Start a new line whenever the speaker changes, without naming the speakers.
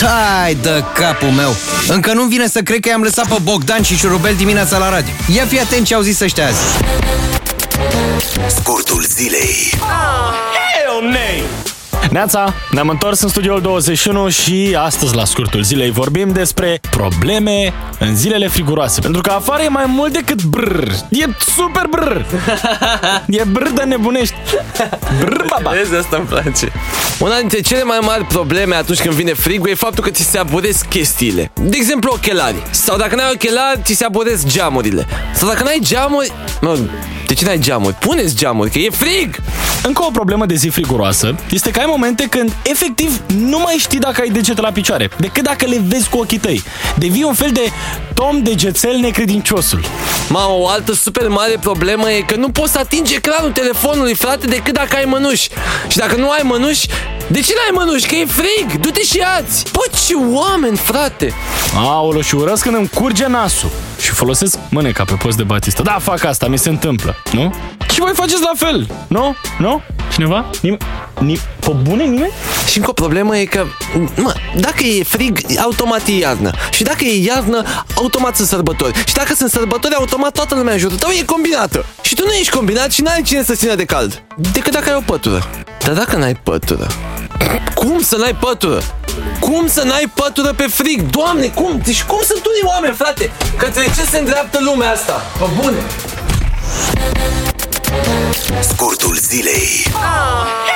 Tai de capul meu! Încă nu vine să cred că i-am lăsat pe Bogdan și Șurubel dimineața la radio. Ia fi atent ce au zis ăștia azi.
Scurtul zilei.
Hell no! Neața, ne-am întors în studioul 21 și astăzi la scurtul zilei vorbim despre probleme în zilele friguroase. Pentru că afară e mai mult decât brr. E super brr. E brr de nebunești. Brr, baba.
Vezi, asta îmi place. Una dintre cele mai mari probleme atunci când vine frigul e faptul că ți se aboresc chestiile. De exemplu, ochelari. Sau dacă n-ai ochelari, ți se aboresc geamurile. Sau dacă n-ai geamuri... Mă, de ce n-ai geamuri? Puneți geamuri, că e frig!
Încă o problemă de zi friguroasă este că ai momente când efectiv nu mai știi dacă ai degete la picioare, decât dacă le vezi cu ochii tăi. Devii un fel de tom degețel necredinciosul.
Mamă, o altă super mare problemă e că nu poți să atingi ecranul telefonului, frate, decât dacă ai mănuși. Și dacă nu ai mănuși, de ce n-ai mănuși? Că e frig! Du-te și iați! Bă, ce oameni, frate!
Aolo, și urăsc când îmi curge nasul și folosesc mâneca pe post de batistă. Da, fac asta, mi se întâmplă, nu? Și voi faceți la fel, nu? Nu? Cineva? Nim- ni- pe bune nimeni?
Și încă o problemă e că, mă, dacă e frig, automat e iarnă. Și dacă e iarnă, automat sunt sărbători. Și dacă sunt sărbători, automat toată lumea în jurul tău e combinată. Și tu nu ești combinat și n-ai cine să țină de cald. Decât dacă ai o pătură. Dar dacă n-ai pătură, cum să n-ai pătură? Cum să n-ai pătură pe frig? Doamne, cum? Deci cum sunt unii oameni, frate? Către ce se îndreaptă lumea asta? Pe bune!
Scurtul zilei.
Hell no!